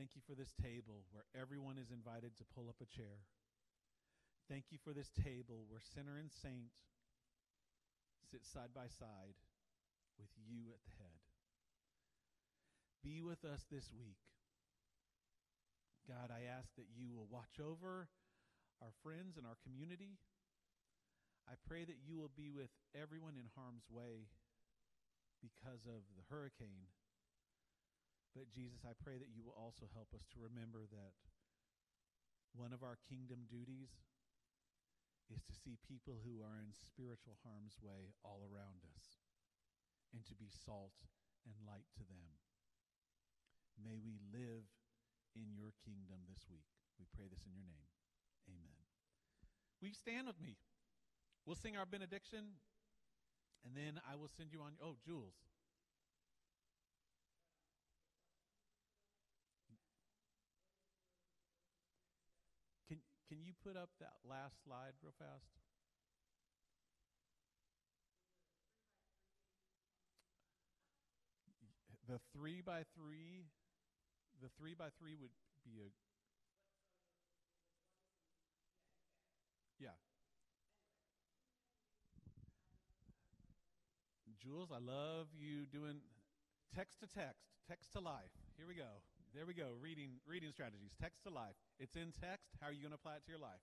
Thank you for this table where everyone is invited to pull up a chair. Thank you for this table where sinner and saint sit side by side with you at the head. Be with us this week. God, I ask that you will watch over our friends and our community. I pray that you will be with everyone in harm's way because of the hurricane. But Jesus, I pray that you will also help us to remember that one of our kingdom duties is to see people who are in spiritual harm's way all around us and to be salt and light to them. May we live in your kingdom this week. We pray this in your name. Amen. Will you stand with me? We'll sing our benediction, and then I will send you on. Oh, Jules. Can, you put up that last slide real fast? The three by three, the three by three would be a. Yeah. Jules, I love you doing text to text, text to life. Here we go. There we go. Reading reading strategies. Text to life. It's in text. How are you going to apply it to your life?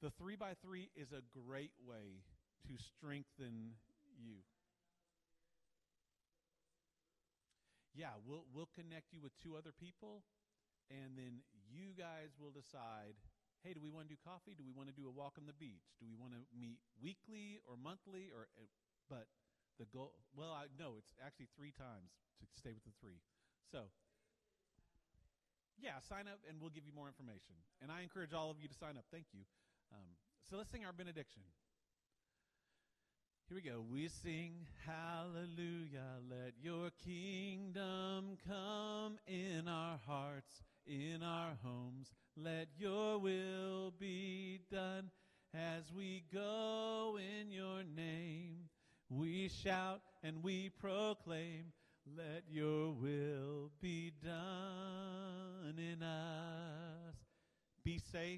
The three by three is a great way to strengthen you. Yeah, we'll we'll connect you with two other people, and then you guys will decide. Hey, do we want to do coffee? Do we want to do a walk on the beach? Do we want to meet weekly or monthly? Or, uh, but the goal. Well, I no, it's actually three times to stay with the three. So, yeah, sign up, and we'll give you more information. And I encourage all of you to sign up. Thank you. Um, so let's sing our benediction. Here we go. We sing hallelujah. Let your kingdom come in our hearts, in our homes. Let your will be done as we go in your name. We shout and we proclaim, let your will be done